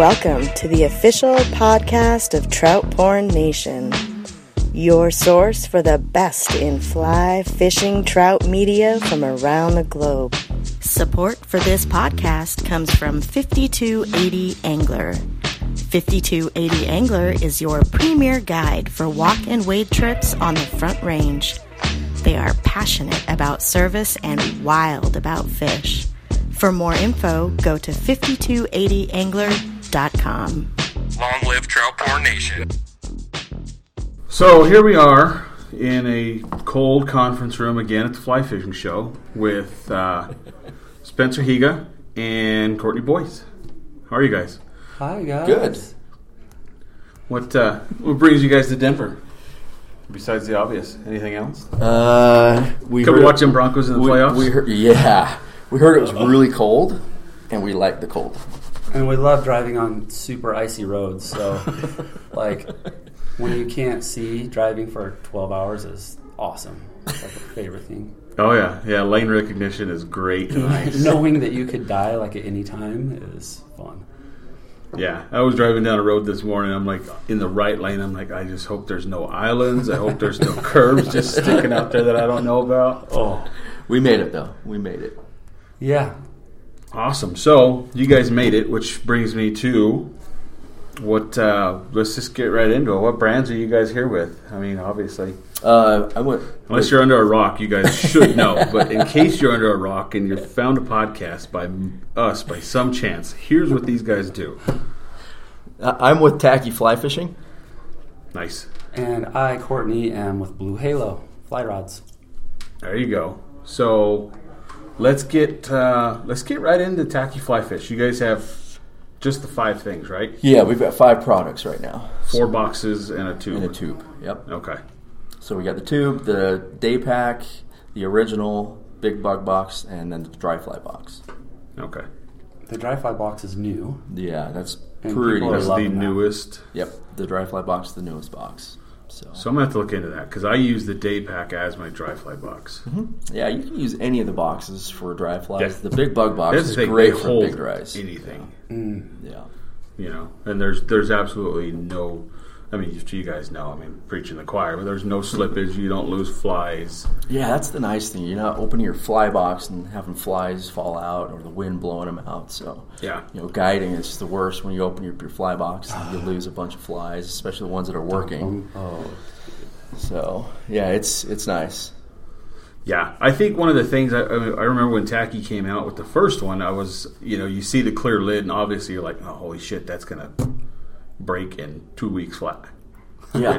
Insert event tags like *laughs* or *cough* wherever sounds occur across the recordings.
Welcome to the official podcast of Trout Porn Nation, your source for the best in fly fishing trout media from around the globe. Support for this podcast comes from 5280 Angler. 5280 Angler is your premier guide for walk and wade trips on the Front Range. They are passionate about service and wild about fish. For more info, go to 5280angler.com. Long live Trout Porn Nation. So here we are in a cold conference room again at the Fly Fishing Show with uh, Spencer Higa and Cortney Boice. How are you guys? Hi guys. Good. What uh, what brings you guys to Denver? Besides the obvious, anything else? Uh, we Come heard- watch them Broncos in the we, playoffs. We heard, yeah, we heard it was really cold, and we liked the cold. And we love driving on super icy roads. So, *laughs* like, when you can't see, driving for 12 hours is awesome. It's like a favorite thing. oh yeah, yeah. Lane recognition is great. *laughs* nice. Knowing that you could die like at any time is fun. Yeah, I was driving down a road this morning. I'm like in the right lane. I'm like, I just hope there's no islands. I hope there's no *laughs* curves just sticking out there that I don't know about. Oh, We made it though. We made it. yeah. Awesome. So you guys made it, which brings me to what. Uh, let's just get right into it. What brands are you guys here with? I mean, obviously, Uh, I went. unless you're under a rock, you guys should know. *laughs* but in case you're under a rock and you found a podcast by us by some chance, here's what these guys do. I- I'm with Tacky Fly Fishing. Nice. And I, Cortney, am with Blue Halo Fly Rods. There you go. So let's get uh, let's get right into tacky fly fish. You guys have just the five things, right? Yeah, we've got five products right now Four boxes and a tube. in a tube. Yep. Okay. So we got the tube, the day pack, the original big bug box, and then the dry fly box. Okay. The dry fly box is new. Yeah, that's And pretty. people That's the loving that. newest. Yep, the dry fly box, is the newest box. So, So I'm gonna have to look into that because I use the day pack as my dry fly box. Mm-hmm. yeah, you can use any of the boxes for dry flies. Yeah. The big bug box That's is the great they for big dries. anything, mm. Yeah. you know. And there's there's absolutely no. I mean, you- you guys know. I mean, preaching the choir, but there's no slippage. You don't lose flies. Yeah, that's the nice thing. You're not opening your fly box and having flies fall out or the wind blowing them out. So, Yeah. you know, guiding is the worst when you open your, your fly box and you lose a bunch of flies, especially the ones that are working. Oh, So, yeah, it's it's nice. Yeah, I think one of the things I, I I remember when Tacky came out with the first one, I was, you know, you see the clear lid, and obviously you're like, oh, holy shit, that's gonna break in two weeks flat. Yeah.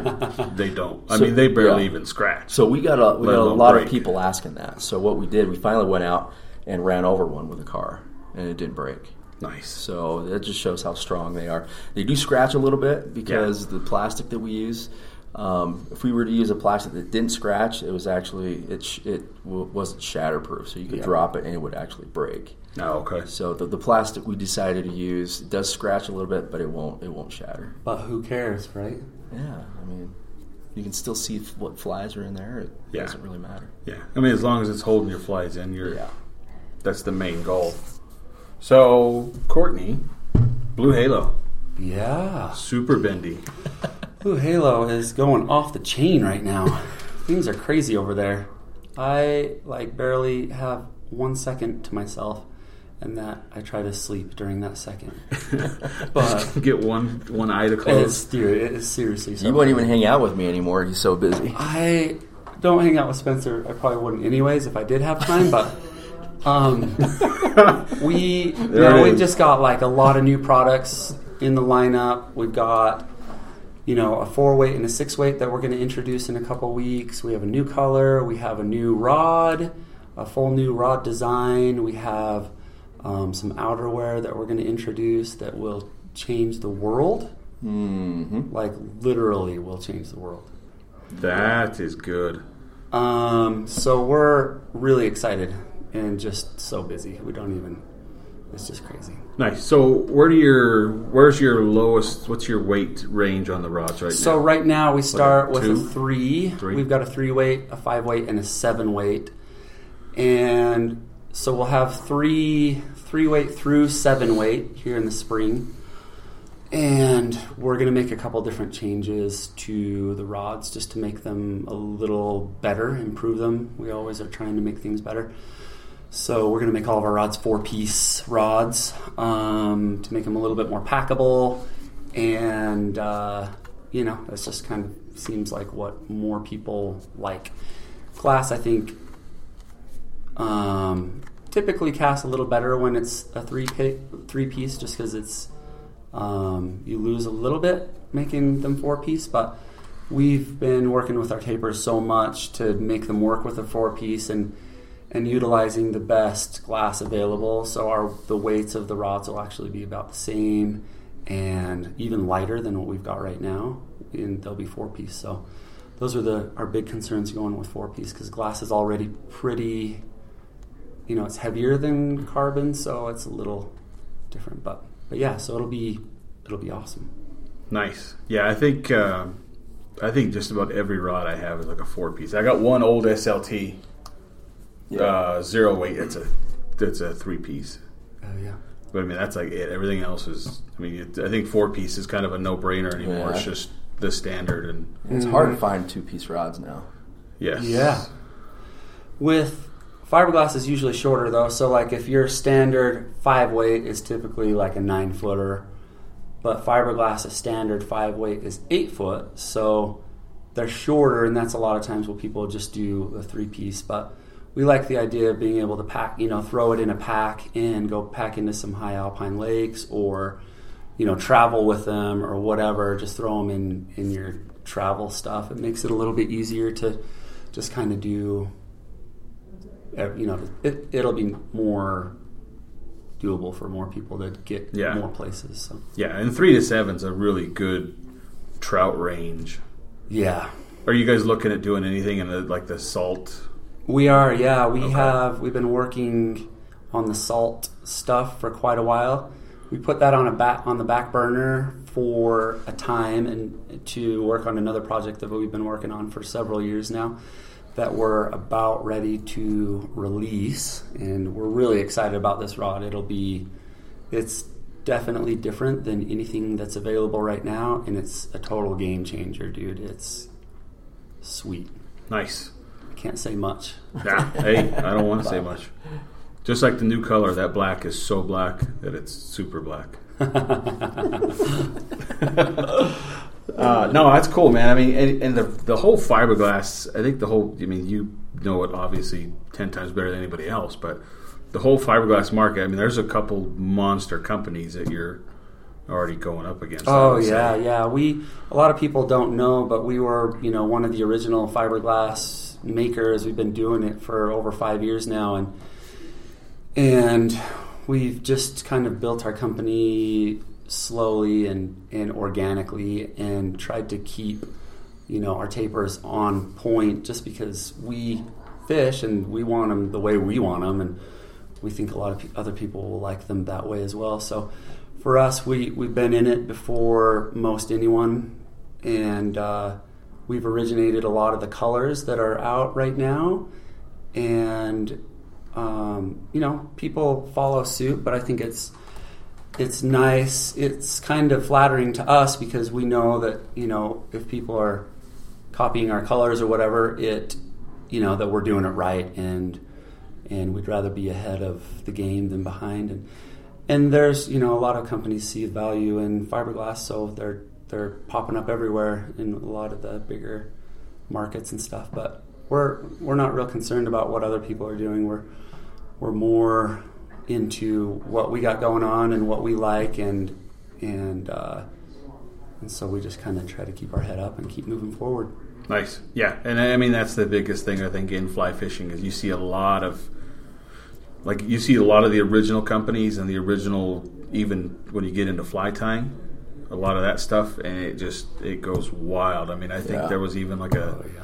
They don't. I So- mean, they barely yeah. even scratch. So we got a we got a lot break. of people asking that. So what we did, we finally went out and ran over one with a car, and it didn't break. nice. So that just shows how strong they are. They do scratch a little bit because the plastic that we use. Um, if we were to use a plastic that didn't scratch, it was actually it sh- it w- wasn't shatterproof, so you could drop it and it would actually break. Oh, okay. So the, the plastic we decided to use does scratch a little bit, but it won't it won't shatter. but who cares, right? Yeah, I mean, you can still see what flies are in there. It Yeah. doesn't really matter. Yeah, I mean, as long as it's holding your flies in, you're. Yeah. That's the main goal. So, Cortney, Blue Halo, Yeah. super bendy. *laughs* Blue Halo is going off the chain right now. Things are crazy over there. I like barely have one second to myself, and that I try to sleep during that second. *laughs* but Get one one eye to it's close. dude, it is seriously. You so won't even hang out with me anymore. He's so busy. I don't hang out with Spencer. I probably wouldn't anyways if I did have time, but um, *laughs* we you know we've just got like a lot of new products in the lineup. We've got you know a four weight and a six weight that we're going to introduce in a couple weeks. We have a new color. We have a new rod, a full new rod design. We have um, some outerwear that we're going to introduce that will change the world. Mm-hmm. Like literally, will change the world. That is good. Um, so we're really excited and just so busy. We don't even. It's just crazy. Nice. So, where do your where's your lowest? What's your weight range on the rods right So now? right now we start with a three. Three. We've got a three weight, a five weight, and a seven weight. And so we'll have three three weight through seven weight here in the spring. and we're going to make a couple different changes to the rods just to make them a little better, improve them. We always are trying to make things better. So we're going to make all of our rods four-piece rods um, to make them a little bit more packable, and uh, you know, that's just kind of seems like what more people like. Glass, I think, um, typically cast a little better when it's a three pi- three piece, just because it's um, you lose a little bit making them four piece, but we've been working with our tapers so much to make them work with a four piece and and utilizing the best glass available. So our the weights of the rods will actually be about the same and even lighter than what we've got right now. And they'll be four piece. So those are the our big concerns going with four piece because glass is already pretty. You know, it's heavier than carbon, so it's a little different. But but yeah, so it'll be it'll be awesome. Nice. Yeah, I think uh, I think just about every rod I have is like a four piece. I got one old SLT uh, zero weight. It's a it's a three piece. Oh yeah. But I mean that's like it. Everything else is. I mean, it, I think four piece is kind of a no brainer anymore. Yeah. It's just the standard and It's hard to find two piece rods now. yes. Yeah. With fiberglass is usually shorter though, so like if your standard five weight is typically like a nine footer, but fiberglass is standard five weight is eight foot, so they're shorter, and that's a lot of times what people just do a three piece. But we like the idea of being able to pack, you know, throw it in a pack and go pack into some high alpine lakes or, you know, travel with them or whatever. Just throw them in in your travel stuff. It makes it a little bit easier to just kind of do. Uh, You know, it, it'll be more doable for more people to get Yeah. more places. So Yeah, and three to seven's a really good trout range. yeah, Are you guys looking at doing anything in the like the salt? We are, yeah. We Okay. have. We've been working on the salt stuff for quite a while. We put that on a back on the back burner for a time and to work on another project that we've been working on for several years now. That we're about ready to release, and we're really excited about this rod. It'll be, it's definitely different than anything that's available right now, and it's a total game changer, dude. It's sweet. Nice. Can't say much. Nah, hey, I don't want to say much. Just like the new color, that black is so black that it's super black. *laughs* Uh, no, that's cool, man. I mean, and, and the the whole fiberglass. I think the whole. I mean, you know it obviously ten times better than anybody else, but the whole fiberglass market. I mean, there's a couple monster companies that you're already going up against. Oh would say. yeah, yeah. We a lot of people don't know, but we were you know one of the original fiberglass makers. We've been doing it for over five years now, and and we've just kind of built our company slowly and and organically, and tried to keep you know our tapers on point, just because we fish and we want them the way we want them, and we think a lot of other people will like them that way as well. So for us, we we've been in it before most anyone, and uh, we've originated a lot of the colors that are out right now, and um, you know people follow suit. But I think it's it's nice. It's kind of flattering to us because we know that you know if people are copying our colors or whatever, it you know that we're doing it right and and we'd rather be ahead of the game than behind and and there's you know a lot of companies see value in fiberglass so they're they're popping up everywhere in a lot of the bigger markets and stuff but we're we're not real concerned about what other people are doing we're we're more into what we got going on and what we like and and uh, and so we just kind of try to keep our head up and keep moving forward Nice. Yeah, and I mean that's the biggest thing I think in fly fishing is you see a lot of like you see a lot of the original companies and the original even when you get into fly tying, a lot of that stuff and it just it goes wild. I mean, I think Yeah. there was even like a oh yeah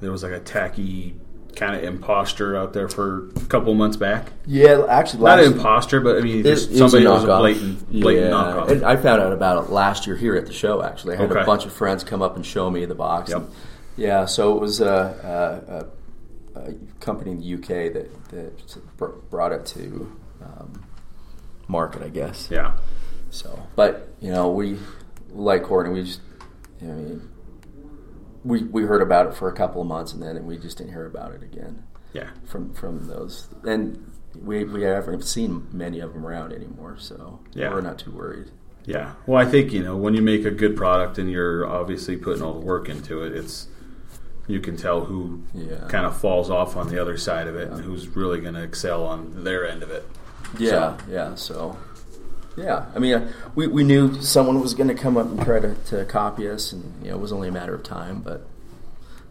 there was like a tacky kind of imposter out there for a couple months back. Yeah, actually, Not an imposter, but I mean it- just it was somebody was a blatant blatant yeah. knockoff. And I found out about it last year here at the show. Actually, I had Okay. a bunch of friends come up and show me the box. Yep. And, yeah, so it was a, a, a, a company in the UK that that brought it to um, market, I guess. yeah. So, but you know, we like Cortney. We just, I mean, we we heard about it for a couple of months, and then we just didn't hear about it again Yeah. from from those. And we we haven't seen many of them around anymore, so Yeah. we're not too worried. Yeah. Well, I think, you know, when you make a good product and you're obviously putting all the work into it, it's you can tell who Yeah. kind of falls off on the other side of it and who's really going to excel on their end of it. Yeah, yeah. So, yeah. I mean, uh, we, we knew someone was going to come up and try to, to copy us, and you know, it was only a matter of time. But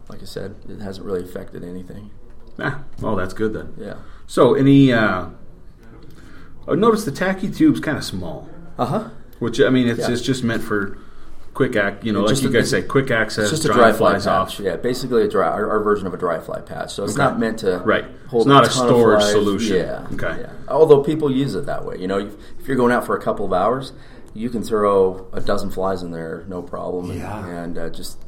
like I said, it hasn't really affected anything. Ah, well, that's good then. Yeah. So, any, uh, I noticed the tacky tube's kind of small, Uh huh. which, I mean, it's, Yeah. it's just meant for quick act, you know, Yeah, like just you a- guys say, quick access, just a dry, dry fly flies patch. off. Yeah, basically a dry our, our version of a dry fly patch. So it's Okay. not meant to Right. Hold It's not a ton of storage flies. solution. Yeah. Okay. Yeah. Although people use it that way, you know, if if you're going out for a couple of hours, you can throw a dozen flies in there, no problem, and, Yeah. and uh, just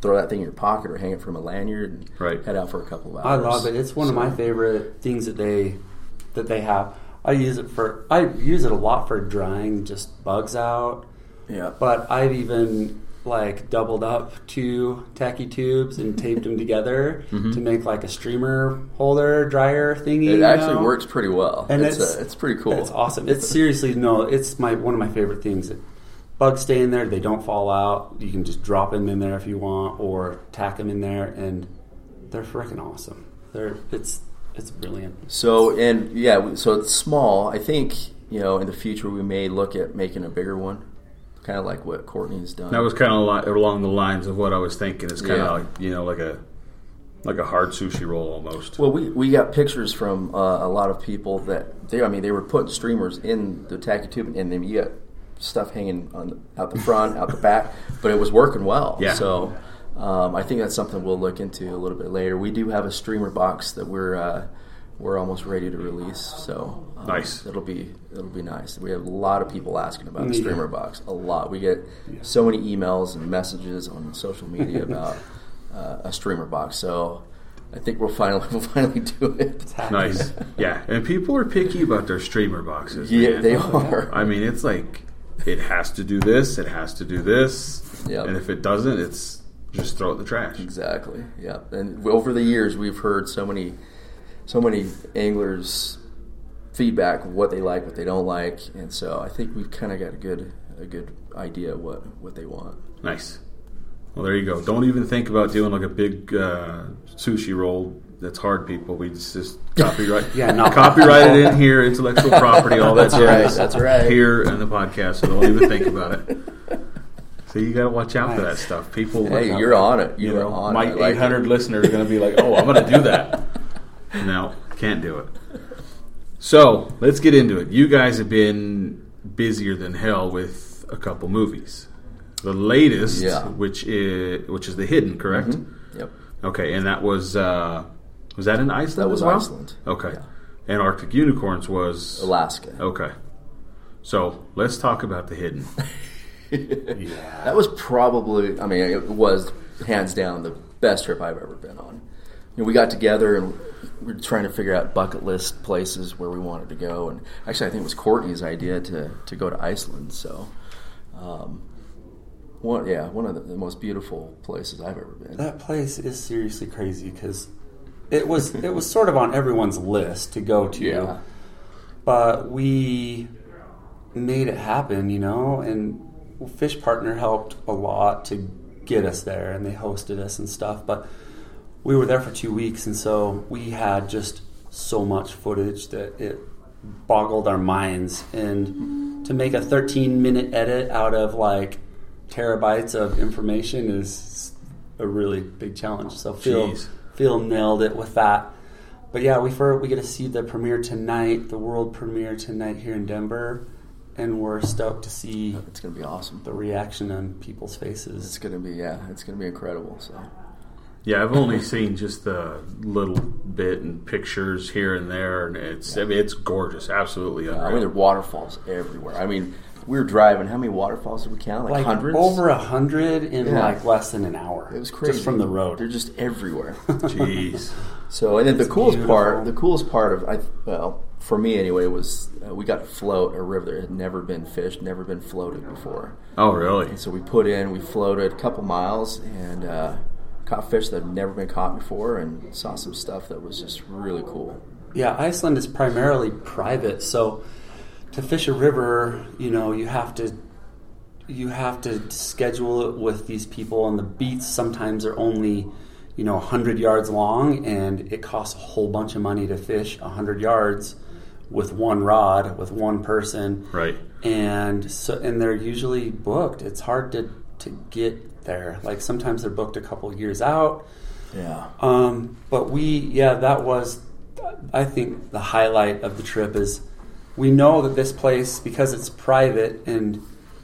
throw that thing in your pocket or hang it from a lanyard and Right. head out for a couple of hours. I love it. It's one of my favorite things that they that they have. I use it for I use it a lot for drying just bugs out. Yeah. But I've even like doubled up two tacky tubes and taped them together to make like a streamer holder dryer thingy. Mm-hmm. It actually know? works pretty well. And it's it's- uh, it's pretty cool. It's awesome. It's seriously no. It's my one of my favorite things. Bugs stay in there. They don't fall out. You can just drop them in there if you want, or tack them in there, and they're freaking awesome. They're it's it's brilliant. So and yeah, so it's small. I think you know in the future we may look at making a bigger one, kind of like what Cortney's done. That was kind of li- along the lines of what I was thinking. It's kind of Yeah. like, you know, like a like a hard sushi roll almost. Well, we, we got pictures from uh, a lot of people that they I mean they were putting streamers in the tacky tube and then you got stuff hanging on out the front, out the back, but it was working well. Yeah. So um, I think that's something we'll look into a little bit later. We do have a streamer box that we're uh, we're almost ready to release. So um, Nice. It'll be it'll be nice. We have a lot of people asking about the Yeah. streamer box. A lot. We get so many emails and messages on social media *laughs* about uh, a streamer box. So. I think we'll finally *laughs* we'll finally do it. nice, yeah. And people are picky about their streamer boxes. Yeah, man. they are. I mean, it's like it has to do this, it has to do this, Yep. and if it doesn't, it's just throw it in the trash. Exactly. Yeah. And over the years, we've heard so many, so many anglers feedback of what they like, what they don't like, and so I think we've kind of got a good a good idea of what what they want. Nice. Well, there you go. Don't even think about doing like a big uh, sushi roll. That's hard, people. We just, just copyright. *laughs* Yeah, not- copyrighted in here, intellectual property, all that That's right, that's right. Here in the podcast, so don't even think about it. So you got to watch out for that stuff. People, Hey, you're on it. you You're know, on my it. I like 800 it. listeners are going to be like, "Oh, I'm going to do that." No, can't do it. So let's get into it. You guys have been busier than hell with a couple movies. The latest, Yeah. which is which is the Hidden, correct? Yep. Okay, and that was uh, was that in Iceland? That was as well? Iceland. Okay, Yeah. and Arctic Unicorns was Alaska. Okay, so let's talk about the Hidden. *laughs* Yeah. That was probably, I mean, it was hands down the best trip I've ever been on. You know, we got together and we were trying to figure out bucket list places where we wanted to go. And actually, I think it was Cortney's idea to, to go to Iceland. So, um, one, yeah, one of the, the most beautiful places I've ever been. That place is seriously crazy because it was *laughs* it was sort of on everyone's list to go to, Yeah. but we made it happen, you know. And Fish Partner helped a lot to get us there, and they hosted us and stuff. But we were there for two weeks, and so we had just so much footage that it boggled our minds. And to make a 13 minute edit out of like terabytes of information is a really big challenge. So Phil, Jeez. Phil nailed it with that. But yeah, we for, we get to see the premiere tonight, the world premiere tonight here in Denver, and we're stoked to see It's to be awesome. the reaction on people's faces. It's going to be, yeah, it's going to be incredible. So, Yeah, I've only seen just a little bit and pictures here and there, and it's I mean it's gorgeous, absolutely I mean, there are waterfalls everywhere. I mean, we were driving. How many waterfalls did we count? Like, Like hundreds? over a hundred in Yeah. like less than an hour. It was crazy. just from the road. They're just everywhere. *laughs* Jeez, So, and then the coolest beautiful. part, the coolest part of I well, for me anyway, was uh, we got to float a river that had never been fished, never been floated before. Oh, really? And so we put in, we floated a couple miles and uh, caught fish that had never been caught before, and saw some stuff that was just really cool. Yeah, Iceland is primarily private, so to fish a river, you know, you have to you have to schedule it with these people, and the beats sometimes are only you know 100 yards long, and it costs a whole bunch of money to fish 100 yards with one rod with one person, Right. and so and they're usually booked. It's hard to to get there. Like sometimes they're booked a couple years out. Yeah. Um, but we, yeah, that was, I think, the highlight of the trip is we know that this place, because it's private and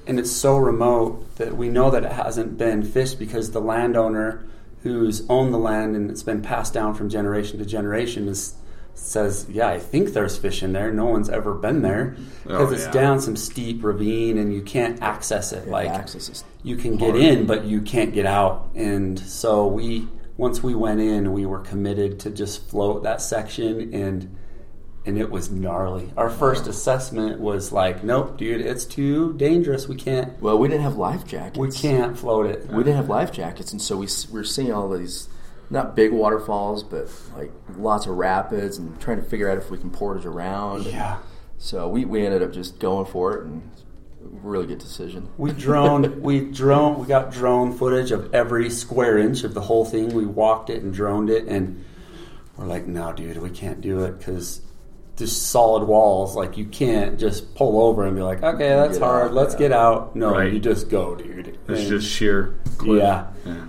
and it's so remote, that we know that it hasn't been fished because the landowner who's owned the land and it's been passed down from generation to generation is says, yeah, I think there's fish in there. No one's ever been there because Oh, it's yeah. down some steep ravine and you can't access it. like access is you can get in, but you can't get out. And so we, once we went in, we were committed to just float that section, and and it was gnarly. Our first assessment was like, nope, dude, it's too dangerous. We can't, Well, we didn't have life jackets. we can't float it. We didn't have life jackets, and so we we were seeing all these not big waterfalls, but like lots of rapids, and trying to figure out if we can portage around. Yeah. So we, we ended up just going for it, and really good decision. We droned, we drone, we got drone footage of every square inch of the whole thing. We walked it and droned it, and we're like, no, dude, we can't do it because just solid walls. Like you can't just pull over and be like, okay, that's Get hard. out, Let's yeah. get out. No, Right. you just go, dude. It's And- just sheer cliff. yeah. Yeah.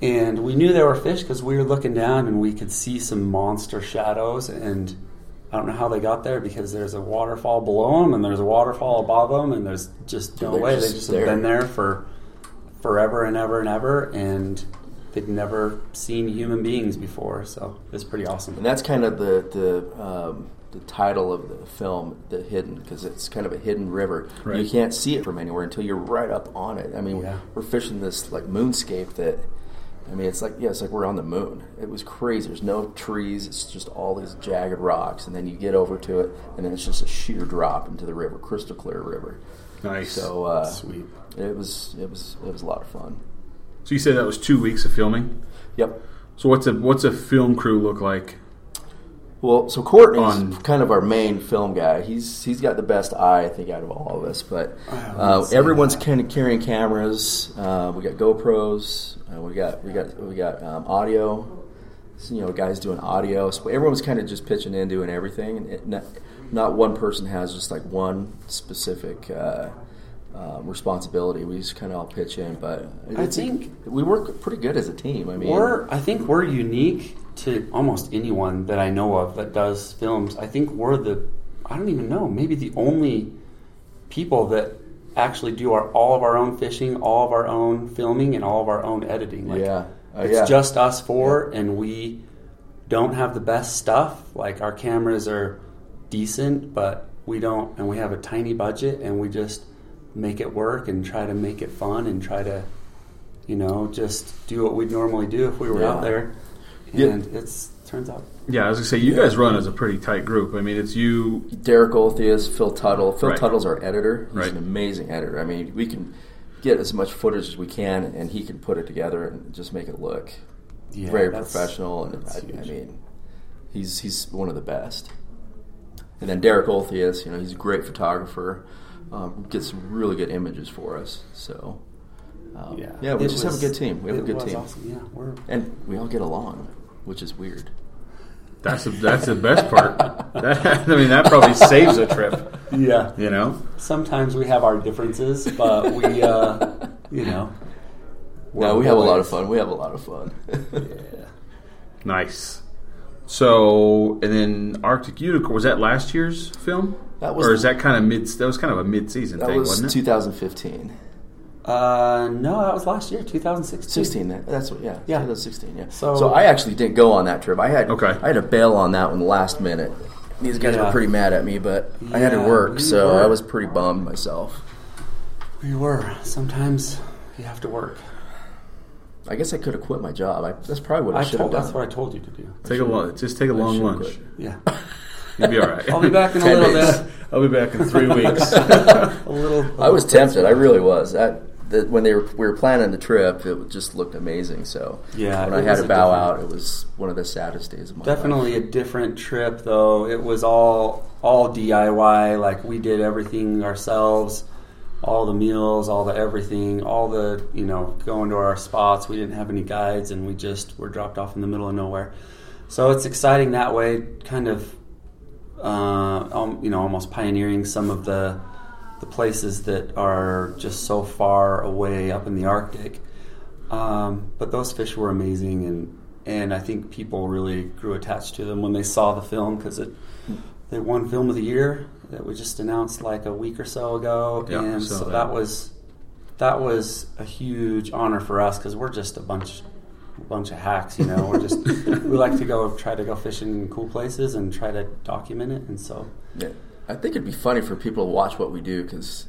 And we knew there were fish because we were looking down and we could see some monster shadows. And I don't know how they got there because there's a waterfall below them and there's a waterfall above them, and there's just no They're way. just they just there. have been there for forever and ever and ever, and they'd never seen human beings before. So it's pretty awesome. And that's kind of the the um, the title of the film, the hidden, because it's kind of a hidden river. Right. You can't see it from anywhere until you're right up on it. I mean, Yeah. we're fishing this like moonscape that. I mean, it's like yeah, it's like we're on the moon. It was crazy. There's no trees. It's just all these jagged rocks, and then you get over to it, and then it's just a sheer drop into the river, crystal clear river. Nice. So uh, Sweet. it was it was it was a lot of fun. So you said that was two weeks of filming. Yep. So what's a what's a film crew look like? Well, so Cortney's On- kind of our main film guy. He's he's got the best eye, I think, out of all of us. But uh, everyone's kind of carrying cameras. Uh, we got GoPros. Uh, we got we got we got um, audio. So, you know, guys doing audio. So everyone's kind of just pitching in, doing everything, and it, not, not one person has just like one specific. Uh, um, responsibility. We just kind of all pitch in, but I think- we work pretty good as a team. I mean, We're, I think we're unique to almost anyone that I know of that does films. I think we're the, I don't even know, maybe the only people that actually do our all of our own fishing, all of our own filming, and all of our own editing. Like, Yeah. Uh, it's yeah. just us four, and we don't have the best stuff. Like our cameras are decent, but we don't, and we have a tiny budget, and we just make it work and try to make it fun and try to, you know, just do what we'd normally do if we were Yeah. out there. Yeah. And it's turns out Yeah, I was gonna say you guys run as a pretty tight group. I mean, it's you. Derek Olthuis, Phil Tuttle. Phil Right. Tuttle's our editor. He's Right. an amazing editor. I mean, we can get as much footage as we can, and he can put it together and just make it look yeah, very that's- professional. And that's I, I huge. mean, he's he's one of the best. And then Derek Olthuis, you know, he's a great photographer. Um, gets some really good images for us. So, um, yeah, yeah, we It just have a good team. We have a it good was team, Awesome. Yeah, we're and we all get along, which is weird. That's the, that's the best part. That, I mean, that probably saves a trip. yeah. You know. Sometimes we have our differences, but we, uh, you know, No, we're have a lot of fun. We have a lot of fun. Yeah. Nice. So, and then Arctic Unicorn was that last year's film? That was or is that kind of mid? That was kind of a mid-season That thing, was wasn't it? 2015. Uh, no, that was last year, 2016. 16. that- That's what. Yeah. Yeah. 2016. Yeah. So- So, I actually didn't go on that trip. I had. Okay. I had to bail on that one last minute. These guys Yeah. were pretty mad at me, but I had to work, we so were. I was pretty bummed myself. We were. Sometimes you have to work. I guess I could have quit my job. I, that's probably what I, I should have done. That's what I told you to do. Take a long, just take a I long lunch. quit. Yeah. *laughs* You'll be all right. I'll be back in a *laughs* little days. bit. I'll be back in three *laughs* weeks. A little. a I was little tempted. I really was. That, that when they were we were planning the trip, it just looked amazing. So Yeah, when I had to bow out, it was one of the saddest days of my life. Definitely a different trip, though. It was all all DIY. Like we did everything ourselves, all the meals, all the everything, all the you know going to our spots. We didn't have any guides, and we just were dropped off in the middle of nowhere. So it's exciting that way, kind of, uh, um, you know, almost pioneering some of the the places that are just so far away up in the Arctic. Um, but those fish were amazing, and and I think people really grew attached to them when they saw the film because it they won Film of the Year that we just announced like a week or so ago, and so that. that. was that was a huge honor for us because we're just a bunch a bunch of hacks, you know. We're just *laughs* we like to go try to go fishing in cool places and try to document it, and so Yeah. I think it'd be funny for people to watch what we do because,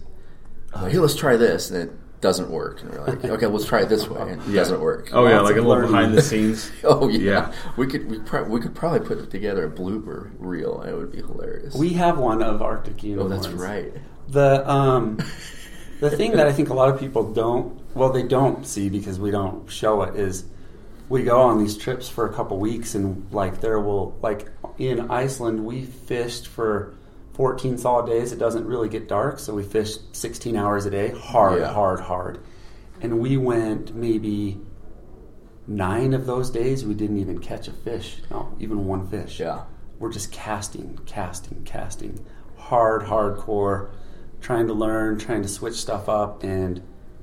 hey, let's try this, and it doesn't work. And we're like, okay, let's try it this way, and it doesn't work. Oh yeah, like a little behind the scenes. *laughs* Oh yeah. Yeah. we could we, pro- we could probably put together a blooper reel, and it would be hilarious. we have one of Arctic oh, that's right. The um, *laughs* the thing that I think a lot of people don't well they don't see because we don't show it is we go on these trips for a couple weeks and like there will like in Iceland we fished for 14 solid days it doesn't really get dark so we fished 16 hours a day hard Yeah. hard hard and we went maybe nine of those days we didn't even catch a fish no even one fish Yeah. we're just casting, casting, casting, hard, hardcore, trying to learn, trying to switch stuff up, and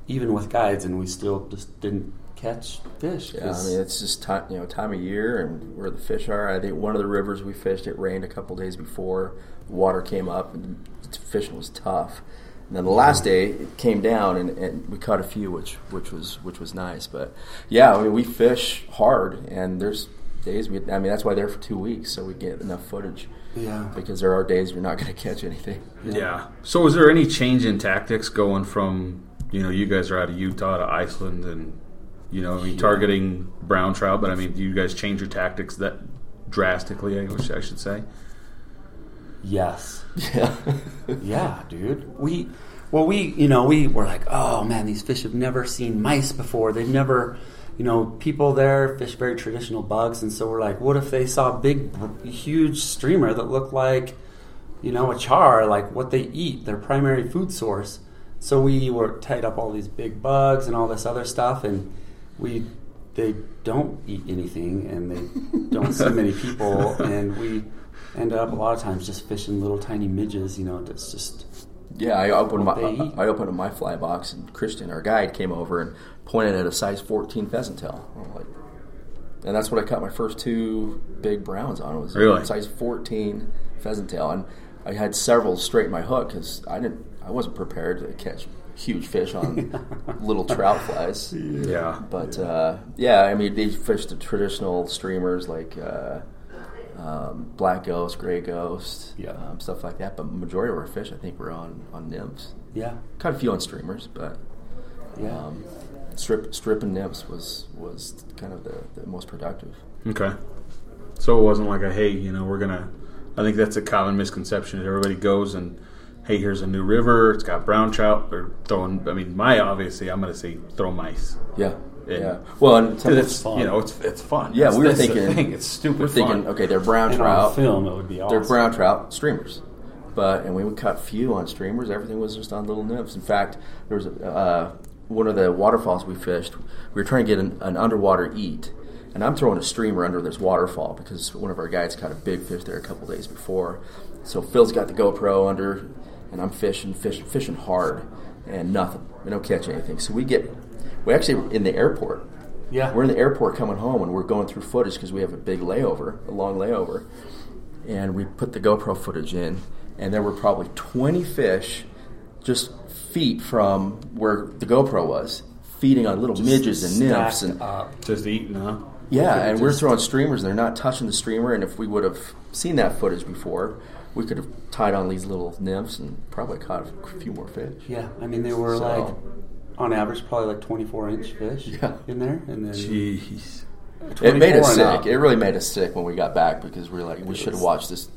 even with guides, and we still just didn't catch fish. Yeah, I mean it's just time, you know time of year and where the fish are. I think one of the rivers we fished, it rained a couple days before. Water came up and fishing was tough. And then the last day it came down and, and we caught a few, which which was which was nice. But yeah, I mean we fish hard and there's days we. I mean that's why they're for two weeks so we get enough footage. Yeah. Because there are days you're not going to catch anything. Yeah. So, was there any change in tactics going from you know you guys are out of Utah to Iceland and you know I mean, targeting brown trout, but I mean, do you guys change your tactics that drastically? I should say. Yes. Yeah. Yeah, dude. We, well, we, you know, we were like, oh man, these fish have never seen mice before. They've never, you know, people there fish very traditional bugs, and so we're like, what if they saw a big, huge streamer that looked like, you know, a char, like what they eat, their primary food source. So we were tied up all these big bugs and all this other stuff, and we, they don't eat anything, and they don't see many people, *laughs* and we ended up a lot of times just fishing little tiny midges. You know, that's just Yeah, I opened my eat. I opened my fly box and Christian, our guide, came over and pointed at a size 14 pheasant tail. I'm like, and that's what I caught my first two big browns on. Was a Really? size 14 pheasant tail, and I had several straight my hook because I didn't I wasn't prepared to catch huge fish on *laughs* little trout flies. Yeah. But uh, yeah, I mean, they fish the traditional streamers like uh, um, black ghost, gray ghost, Yeah. um, stuff like that. But majority of our fish, I think, were on on nymphs. yeah, Caught a few on streamers, but yeah. um, strip strip and nymphs was was kind of the, the most productive. Okay. So it wasn't like a hey, you know, we're gonna. I think that's a common misconception. Everybody goes and hey, here's a new river. It's got brown trout. They're throwing. I mean, my obviously, I'm gonna say throw mice. Yeah, Yeah. yeah. Well, and some, It's fun. you know, it's it's fun. Yeah, That's- we were that's the thinking- thing. it's stupid. we're thinking, fun. okay, they're brown And on trout. film, it would be awesome. They're brown trout streamers, but and we would cut few on streamers. Everything was just on little nymphs. In fact, there was a, uh, one of the waterfalls we fished. We were trying to get an, an underwater eat, and I'm throwing a streamer under this waterfall because one of our guides caught a big fish there a couple days before. So Phil's got the GoPro under, and I'm fishing, fishing, fishing hard, and nothing. We don't catch anything. So we get, we actually in the airport. Yeah. We're in the airport coming home, and we're going through footage because we have a big layover, a long layover and we put the GoPro footage in, and there were probably 20 fish just feet from where the GoPro was, feeding on little midges and nymphs. And, up. just eating, huh? yeah, and we're throwing streamers, and they're not touching the streamer. And if we would have seen that footage before, we could have tied on these little nymphs and probably caught a few more fish. Yeah, I mean they were So- like on average probably like 24 inch fish Yeah. in there, and then Jeez. It made us sick. up. It really made us sick when we got back because we were like, we should have watched this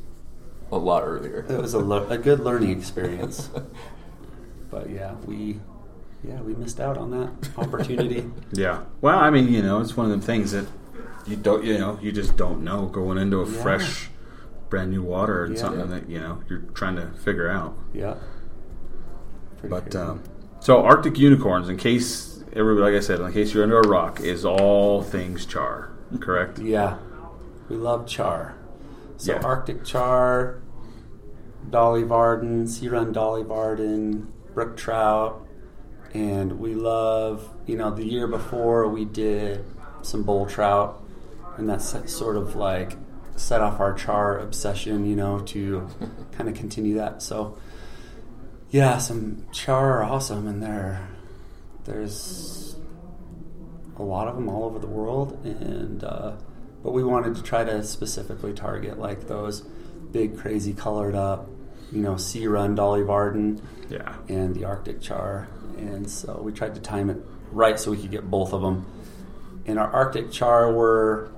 a lot earlier. It was a, le- a good learning experience. *laughs* but yeah, we yeah we missed out on that opportunity. *laughs* Yeah. Well, I mean, you know, it's one of them things that you don't, you know, you just don't know going into a Yeah. fresh, brand new water and Yeah. something that you know you're trying to figure out. yeah. Pretty But crazy. um, so Arctic unicorns, in case everybody, like I said, in case you're under a rock, is all things char, correct? yeah, we love char. So Yeah. Arctic char, Dolly Varden, Sea Run Dolly Varden, brook trout, and we love. You know, the year before we did some bull trout, and that's sort of like set off our char obsession. You know, to *laughs* kind of continue that. So yeah, some char are awesome, and there, there's a lot of them all over the world, and uh, but we wanted to try to specifically target like those big, crazy, colored up, you know, sea run Dolly Varden Yeah. and the Arctic char, and so we tried to time it right so we could get both of them. And our Arctic char were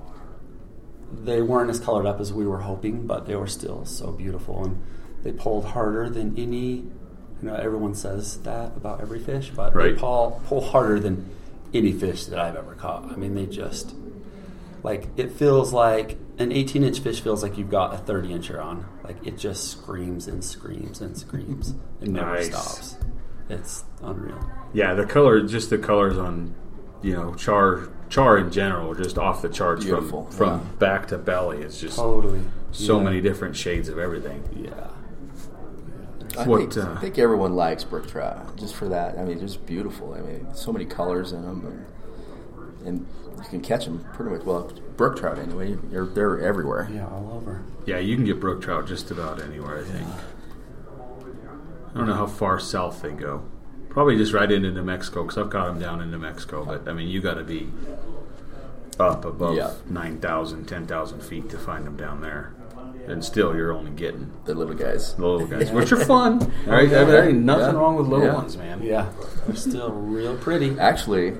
they weren't as colored up as we were hoping, but they were still so beautiful, and they pulled harder than any. You know, everyone says that about every fish, but Right. they pull pull harder than any fish that I've ever caught. I mean, they just like it feels like an 18 inch fish feels like you've got a 30 incher on. Like it just screams and screams and screams and never Nice. stops. It's unreal. Yeah, the color, just the colors on, you know, char, char in general, just off the charts Beautiful, from from yeah. back to belly. It's just Totally. so Yeah. many different shades of everything. Yeah. I, What, think, uh, I think everyone likes brook trout just for that. I mean, they're just beautiful. I mean, so many colors in them, and, and you can catch them pretty much. Well, brook trout anyway. They're, they're everywhere. Yeah, all over. Yeah, you can get brook trout just about anywhere. I think. I don't know how far south they go. Probably just right into New Mexico because I've caught them down in New Mexico. But I mean, you got to be up above Yeah. 9,000, 10,000 feet to find them down there, and still you're only getting The little guys. the little guys, which are fun. *laughs* Right? I mean, there ain't nothing Yeah. wrong with little Yeah. ones, man. Yeah. They're still real pretty. Actually,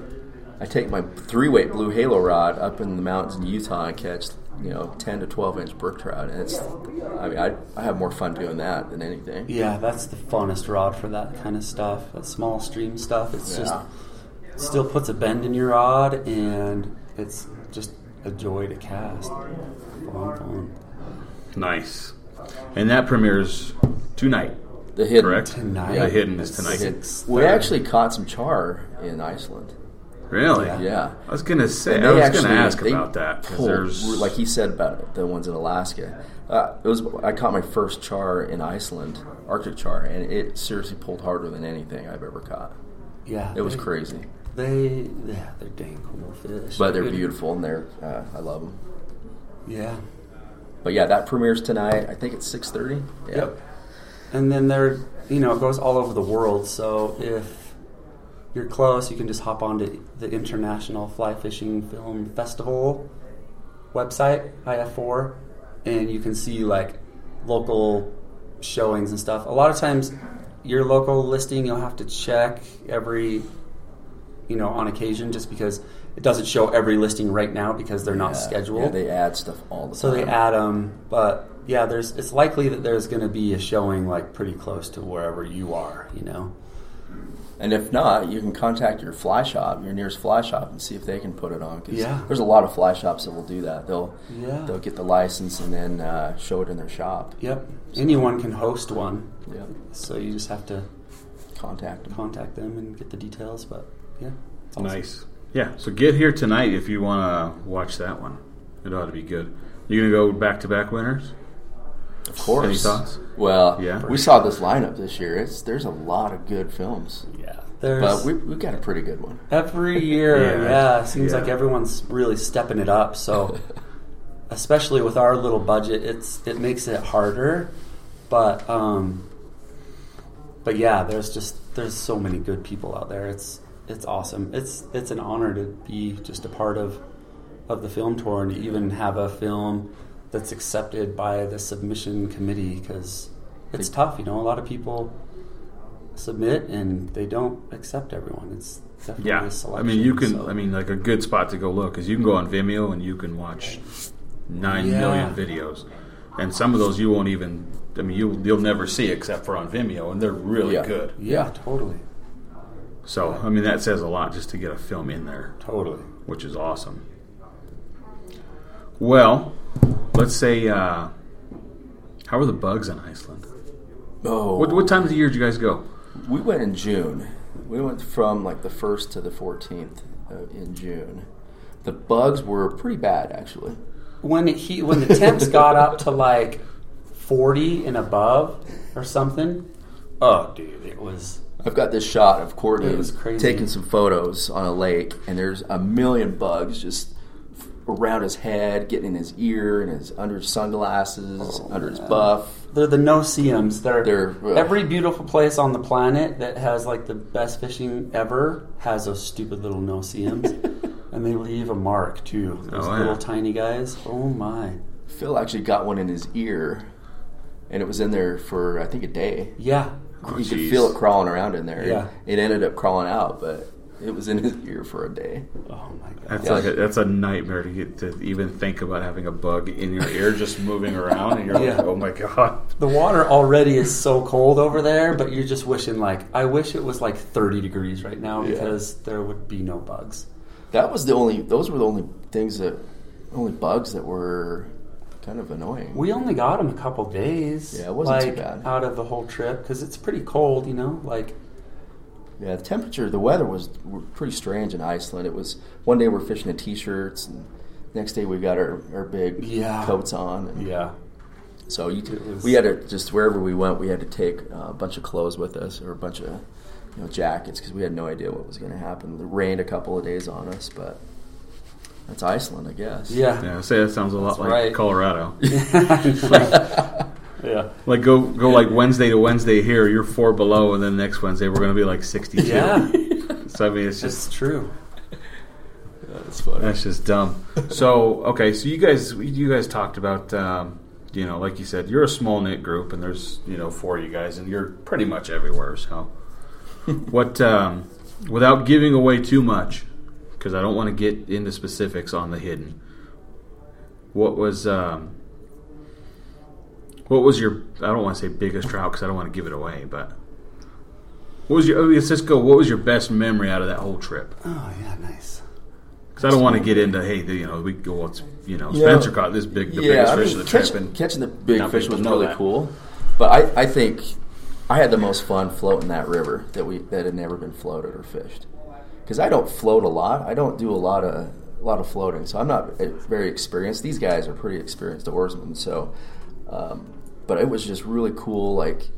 I take my three weight blue halo rod up in the mountains in Utah and catch you know ten to twelve inch brook trout, and it's. I mean, I, I have more fun doing that than anything. Yeah, that's the funnest rod for that kind of stuff. That small stream stuff. It's just Yeah. it still puts a bend in your rod, and it's just a joy to cast. Fun, fun. Nice. And that premieres tonight. The hidden. Correct. Tonight. The hidden is It's tonight. six We thirty. actually caught some char in Iceland. Really? Yeah. Yeah. I was gonna say. I was actually- gonna ask they about that pulled- there's like he said about the ones in Alaska. Uh, it was I caught my first char in Iceland, Arctic char, and it seriously pulled harder than anything I've ever caught. Yeah, It was they- crazy, They, yeah, they're dang cool fish. but they're Good- beautiful and they're uh, I love them. Yeah. But yeah, that premieres tonight. I think it's six thirty. Yep. And then there, you know, it goes all over the world. So if you're close, you can just hop onto the International Fly Fishing Film Festival website, IF4, and you can see like local showings and stuff. A lot of times, your local listing you'll have to check every, you know, on occasion, just because it doesn't show every listing right now because they're not Yeah. scheduled. Yeah, they add stuff all the So time. So they add them, but yeah, there's it's likely that there's going to be a showing like pretty close to wherever you are. You know. And if not, you can contact your fly shop, your nearest fly shop, and see if they can put it on. 'cause Yeah. there's a lot of fly shops that will do that. They'll Yeah. they'll get the license and then uh, show it in their shop. Yep. Anyone can host one, Yeah, so you just have to contact them. contact them and get the details. But yeah, it's awesome. nice. Yeah. So get here tonight if you want to watch that one. It ought to be good. You gonna go back to back winners? Of course. Any thoughts? Well, Yeah. we saw this lineup this year. It's there's a lot of good films, Yeah. There's but we we got a pretty good one. every *laughs* year. Yeah. Yeah, seems Yeah. like everyone's really stepping it up. So, *laughs* especially with our little budget, it's it makes it harder. But um, but yeah, there's just there's so many good people out there. It's it's awesome. It's it's an honor to be just a part of of the film tour and to even have a film that's accepted by the submission committee because it's tough. You know, a lot of people submit and they don't accept everyone. It's definitely Yeah. a I mean, you can. so- I mean, like a good spot to go look is you can go on Vimeo and you can watch nine million Yeah. videos, and some of those you won't even I mean, you you'll never see except for on Vimeo, and they're really Yeah. good. Yeah, totally, So I mean, that says a lot just to get a film in there, totally. which is awesome. Well, let's say, uh, how are the bugs in Iceland? Oh, What, what time of the year did you guys go? we went in June. We went from like the first to the fourteenth uh, in June. The bugs were pretty bad, actually. When it he when the temps got up to like forty and above or something. Oh, dude, it was. I've got this shot of Cortney was crazy. taking some photos on a lake, and there's a million bugs just around his head, getting in his ear, and his under his sunglasses, oh, under his buff. They're the no-see-ums. They're, They're- ugh. every beautiful place on the planet that has like the best fishing ever has those stupid little no-see-ums, *laughs* and they leave a mark too. Oh, those Oh, yeah. little tiny guys. Oh my. Phil actually got one in his ear, and it was in there for I think a day. Yeah. Oh, you could jeez. feel it crawling around in there. Yeah. It ended up crawling out, but it was in his ear for a day. Oh my god. That's Yeah. like a, that's a nightmare to get to even think about having a bug in your ear just moving around, and you're Yeah. like, oh my god. The water already is so cold over there, but you're just wishing like I wish it was like 30 degrees right now Yeah. because there would be no bugs. That was the only. Those were the only things that, only bugs that were kind of annoying. We only got them a couple days. Yeah, it wasn't too bad. Out of the whole trip because it's pretty cold, you know. Like Yeah, the temperature, the weather was pretty strange in Iceland. It was one day we're fishing in t-shirts, and next day we got our, our big Yeah. coats on. And yeah, So you, was- we had to just wherever we went, we had to take uh, a bunch of clothes with us or a bunch of you know jackets because we had no idea what was going to happen. It rained a couple of days on us, but that's Iceland, I guess. yeah, Yeah, say that sounds a lot That's like right. Colorado. *laughs* yeah, like go go like Wednesday to Wednesday here, you're four below, and then next Wednesday we're going to be like 62. yeah. *laughs* So I mean, it's just It's true. that's funny. That's just dumb. So okay, so you guys you guys talked about um, you know like you said you're a small knit group and there's you know four of you guys and you're pretty much everywhere. So *laughs* what um, without giving away too much because I don't want to get into specifics on the hidden. What was um, what was your I don't want to say biggest trout because I don't want to give it away, but. What was your? oh, Let's just go. What was your best memory out of that whole trip? Oh yeah, nice. Because I don't want to get into hey, the, you know, we go. What's you know, Yeah. Spencer caught this big, the biggest I fish mean, of the trip, catch- and catching the big fish was really that. cool. But I, I think I had the most fun floating that river that we that had never been floated or fished. Because I don't float a lot. I don't do a lot of a lot of floating, so I'm not uh, very experienced. These guys are pretty experienced oarsmen, so. Um, but it was just really cool, like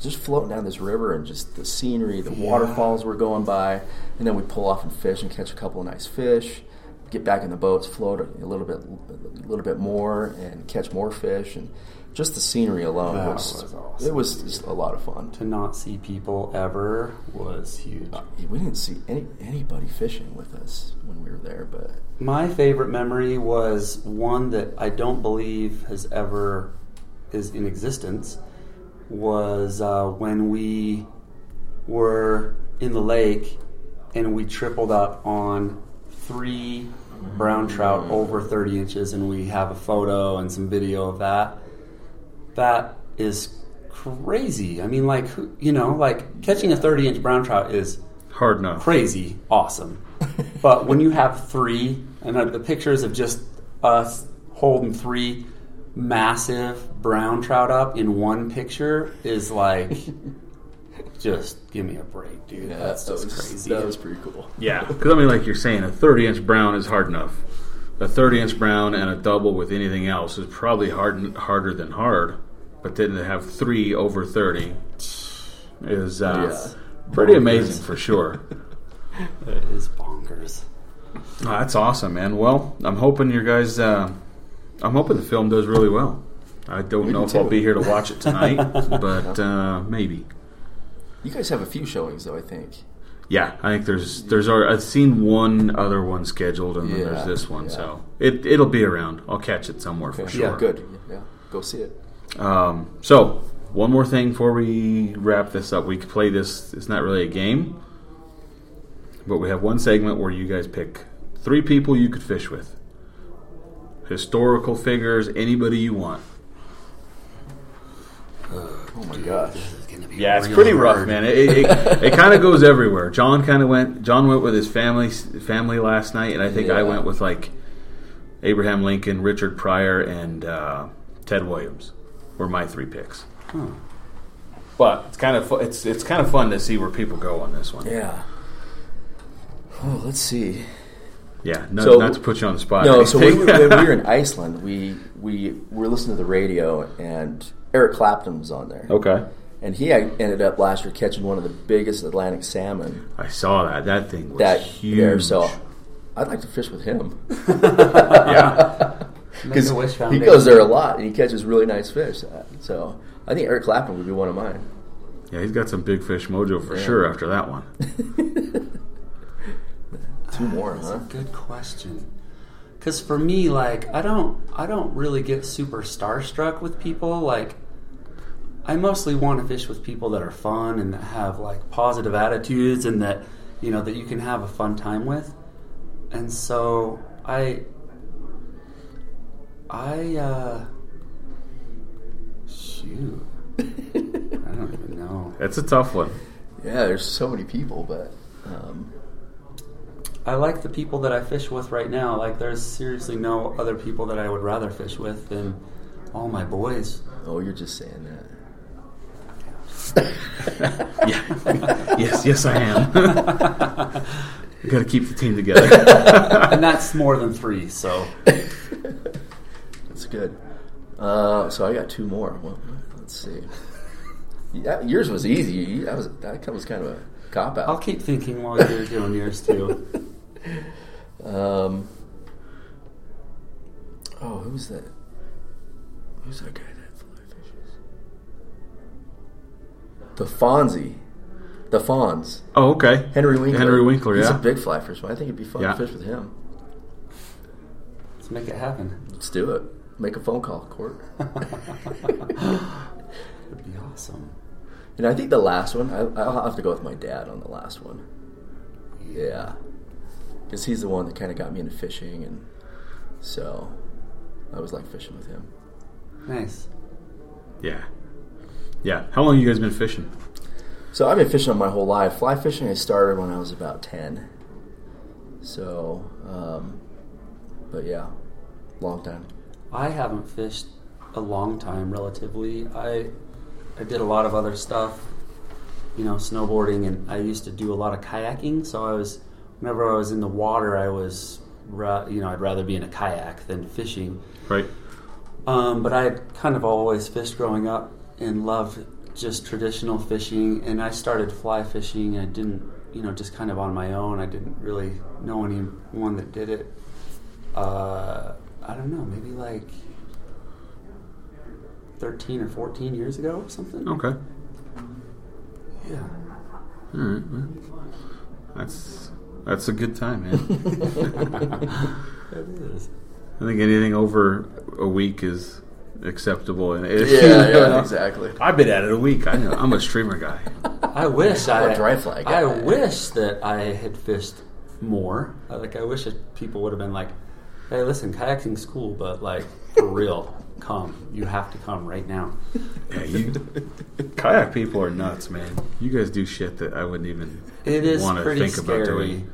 just floating down this river and just the scenery, the waterfalls were going by, and then we pull off and fish and catch a couple of nice fish. Get back in the boats, float a little bit, a little bit more, and catch more fish. And just the scenery alone That was, was awesome. it was just a lot of fun. To not see people ever was huge. We didn't see any anybody fishing with us when we were there, but My favorite memory was one that I don't believe has ever is in existence. Was uh, when we were in the lake and we tripled up on three brown trout over 30 inches, and we have a photo and some video of that. That is crazy. I mean, like you know, like catching a 30 inch brown trout is hard enough. crazy awesome. *laughs* but when you have three, and uh, the pictures of just us holding three massive brown trout up in one picture is like, *laughs* just give me a break, dude. yeah, That's that just was crazy. that was pretty cool. Yeah, because I mean, like you're saying, a 30 inch brown is hard enough. A 30 inch brown and a double with anything else is probably hard harder than hard. But then to have three over 30 is uh, Yeah. pretty Bonkers. amazing for sure. *laughs* It is bonkers. Oh, that's awesome, man. Well, I'm hoping your guys. Uh, I'm hoping the film does really well. I don't Me know if too. I'll be here to watch it tonight, *laughs* but uh, maybe. You guys have a few showings though, I think. Yeah, I think there's there's I've seen one other one scheduled, and then Yeah, there's this one, yeah. so it it'll be around. I'll catch it somewhere for sure. Yeah. Good. Yeah, go see it. Um, so one more thing before we wrap this up, we could play this. It's not really a game, but we have one segment where you guys pick three people you could fish with, historical figures, anybody you want. Oh my gosh. It's gonna be Yeah, it's real pretty rough, man. It, it, it, it kind of goes everywhere. John kind of went. John went with his family family last night, and I think I went with like Abraham Lincoln, Richard Pryor, and uh, Ted Williams were my three picks. But it's kind of fu- it's it's kind of fun to see where people go on this one. Yeah. Oh, let's see. Yeah, no, So- not to put you on the spot. No, so we, when we were in *laughs* Iceland, we we were listening to the radio, and Eric Clapton was on there, okay, and he ended up last year catching one of the biggest Atlantic salmon I saw that. That thing was that huge. So I'd like to fish with him *laughs* yeah, because he Foundation. goes there a lot and he catches really nice fish. Uh, so I think Eric Clapton would be one of mine. yeah, he's got some big fish mojo for Yeah. sure after that one. *laughs* Two more, That's huh? a good question. Because for me, like, I don't, I don't really get super starstruck with people. Like, I mostly want to fish with people that are fun and that have like positive attitudes and that you know that you can have a fun time with. And so I, I, uh, shoot, I don't even know. *laughs* It's a tough one. Yeah, there's so many people, but um, I like the people that I fish with right now. Like, there's seriously no other people that I would rather fish with than all my boys. oh, you're just saying that. *laughs* Yeah. *laughs* yes, yes, I am. we got to keep the team together. and that's more than three. So That's good. Uh, so I got two more. Well, let's see. Yeah, yours was easy. That was that was kind of a cop out. I'll keep thinking while you're doing yours too. *laughs* Um, oh, who's that? Who's that guy that fly fishes? The Fonzie, the Fonz, oh, okay. Henry Winkler. Henry Winkler, He's yeah. a big fly fisherman. I think it'd be fun Yeah. to fish with him. Let's make it happen. Let's do it. Make a phone call, Court. *laughs* It'd be awesome. And I think the last one, I, I'll have to go with my dad on the last one. Yeah. Because he's the one that kind of got me into fishing, and so I was like fishing with him. Nice. Yeah. Yeah. How long you guys been fishing? So I've been fishing my whole life. Fly fishing I started when I was about 10. So, um, but yeah, long time. I haven't fished a long time, relatively. I I did a lot of other stuff, you know, snowboarding, and I used to do a lot of kayaking. So I was, whenever I was in the water, I was, you know, I'd rather be in a kayak than fishing. Right. Um, but I kind of always fished growing up and loved just traditional fishing. And I started fly fishing. I didn't, you know, just kind of on my own. I didn't really know anyone that did it. Uh, I don't know, maybe like 13 or 14 years ago or something. Okay. Yeah. All right. well, That's that's a good time, man. *laughs* *laughs* It is. I think anything over a week is acceptable. And if Yeah, you- yeah, exactly. I've been at it a week. I know. I'm a streamer guy. *laughs* I wish I a dry fly guy. I wish that I had fished more. Like I wish that people would have been like, "Hey, listen, kayaking's cool, but like *laughs* for real, come. You have to come right now." Yeah, you kayak people are nuts, man. You guys do shit that I wouldn't even It is want to pretty think about doing.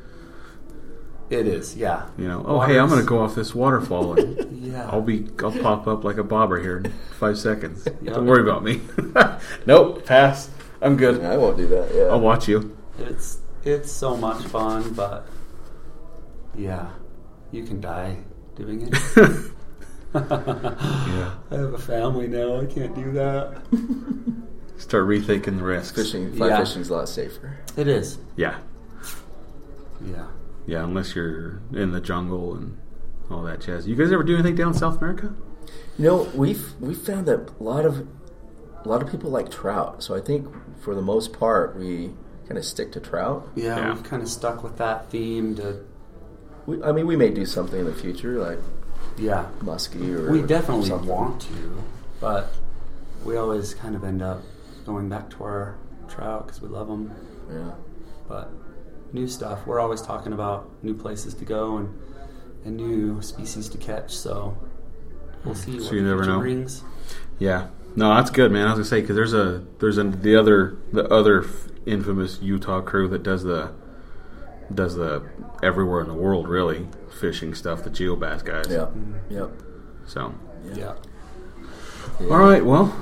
It is, yeah. You know, oh hey, I'm going to go off this waterfall and *laughs* Yeah. I'll be I'll pop up like a bobber here in five seconds. *laughs* Yep. Don't worry about me. nope, pass. I'm good. I won't do that. Yeah. I'll watch you. It's it's so much fun, but yeah, you can die doing it. *laughs* Yeah. I have a family now. I can't do that. Start rethinking the risks. Fishing, fly Yeah. fishing's a lot safer. It is. Yeah. Yeah. Yeah, unless you're in the jungle and all that jazz. You guys ever do anything down in South America? You know, we've we found that a lot of a lot of people like trout. So I think for the most part, we kind of stick to trout. Yeah, Yeah. we've kind of stuck with that theme to We, I mean, we may do something in the future, like yeah. muskie or We definitely something. want to, but we always kind of end up going back to our trout because we love them. Yeah. But new stuff. We're always talking about new places to go and and new species to catch. So we'll see So what you never know. brings. Yeah. No, that's good, man. I was gonna say because there's a there's a, the other the other infamous Utah crew that does the does the everywhere in the world really fishing stuff. The geobass guys. Yeah. Mm-hmm. Yep. So, Yeah. all right. Well,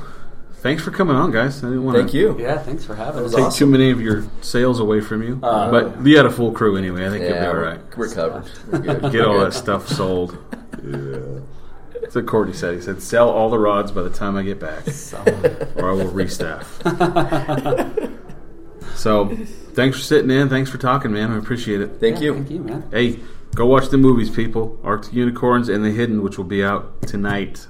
thanks for coming on, guys. I didn't want Thank to you. Yeah, thanks for having us. take awesome. too many of your sales away from you, uh, but you had a full crew anyway. I think Yeah, you'll be all we're, right. we're covered. We're good. Get all that *laughs* stuff sold. That's what Cortney said. He said, "Sell all the rods by the time I get back, or I will restaff." *laughs* so, thanks for sitting in. Thanks for talking, man. I appreciate it. Thank Yeah, you. Thank you, man. Hey, go watch the movies, people. Arctic Unicorns and The Hidden, which will be out tonight.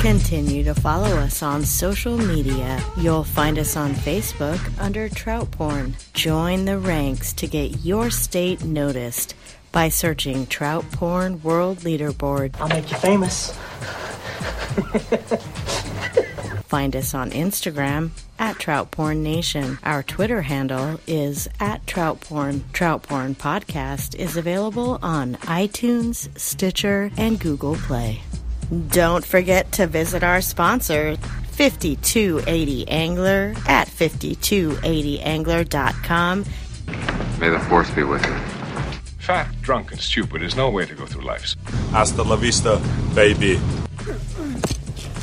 Continue to follow us on social media. You'll find us on Facebook under Trout Porn. Join the ranks to get your state noticed by searching Trout Porn World Leaderboard. I'll make you famous. *laughs* Find us on Instagram at Trout Porn Nation. Our Twitter handle is at Trout Porn. Trout Porn Podcast is available on iTunes, Stitcher, and Google Play. Don't forget to visit our sponsor, 5280 Angler at 5280angler.com. May the force be with you. Fat, drunk, and stupid is no way to go through life. Hasta la vista, baby.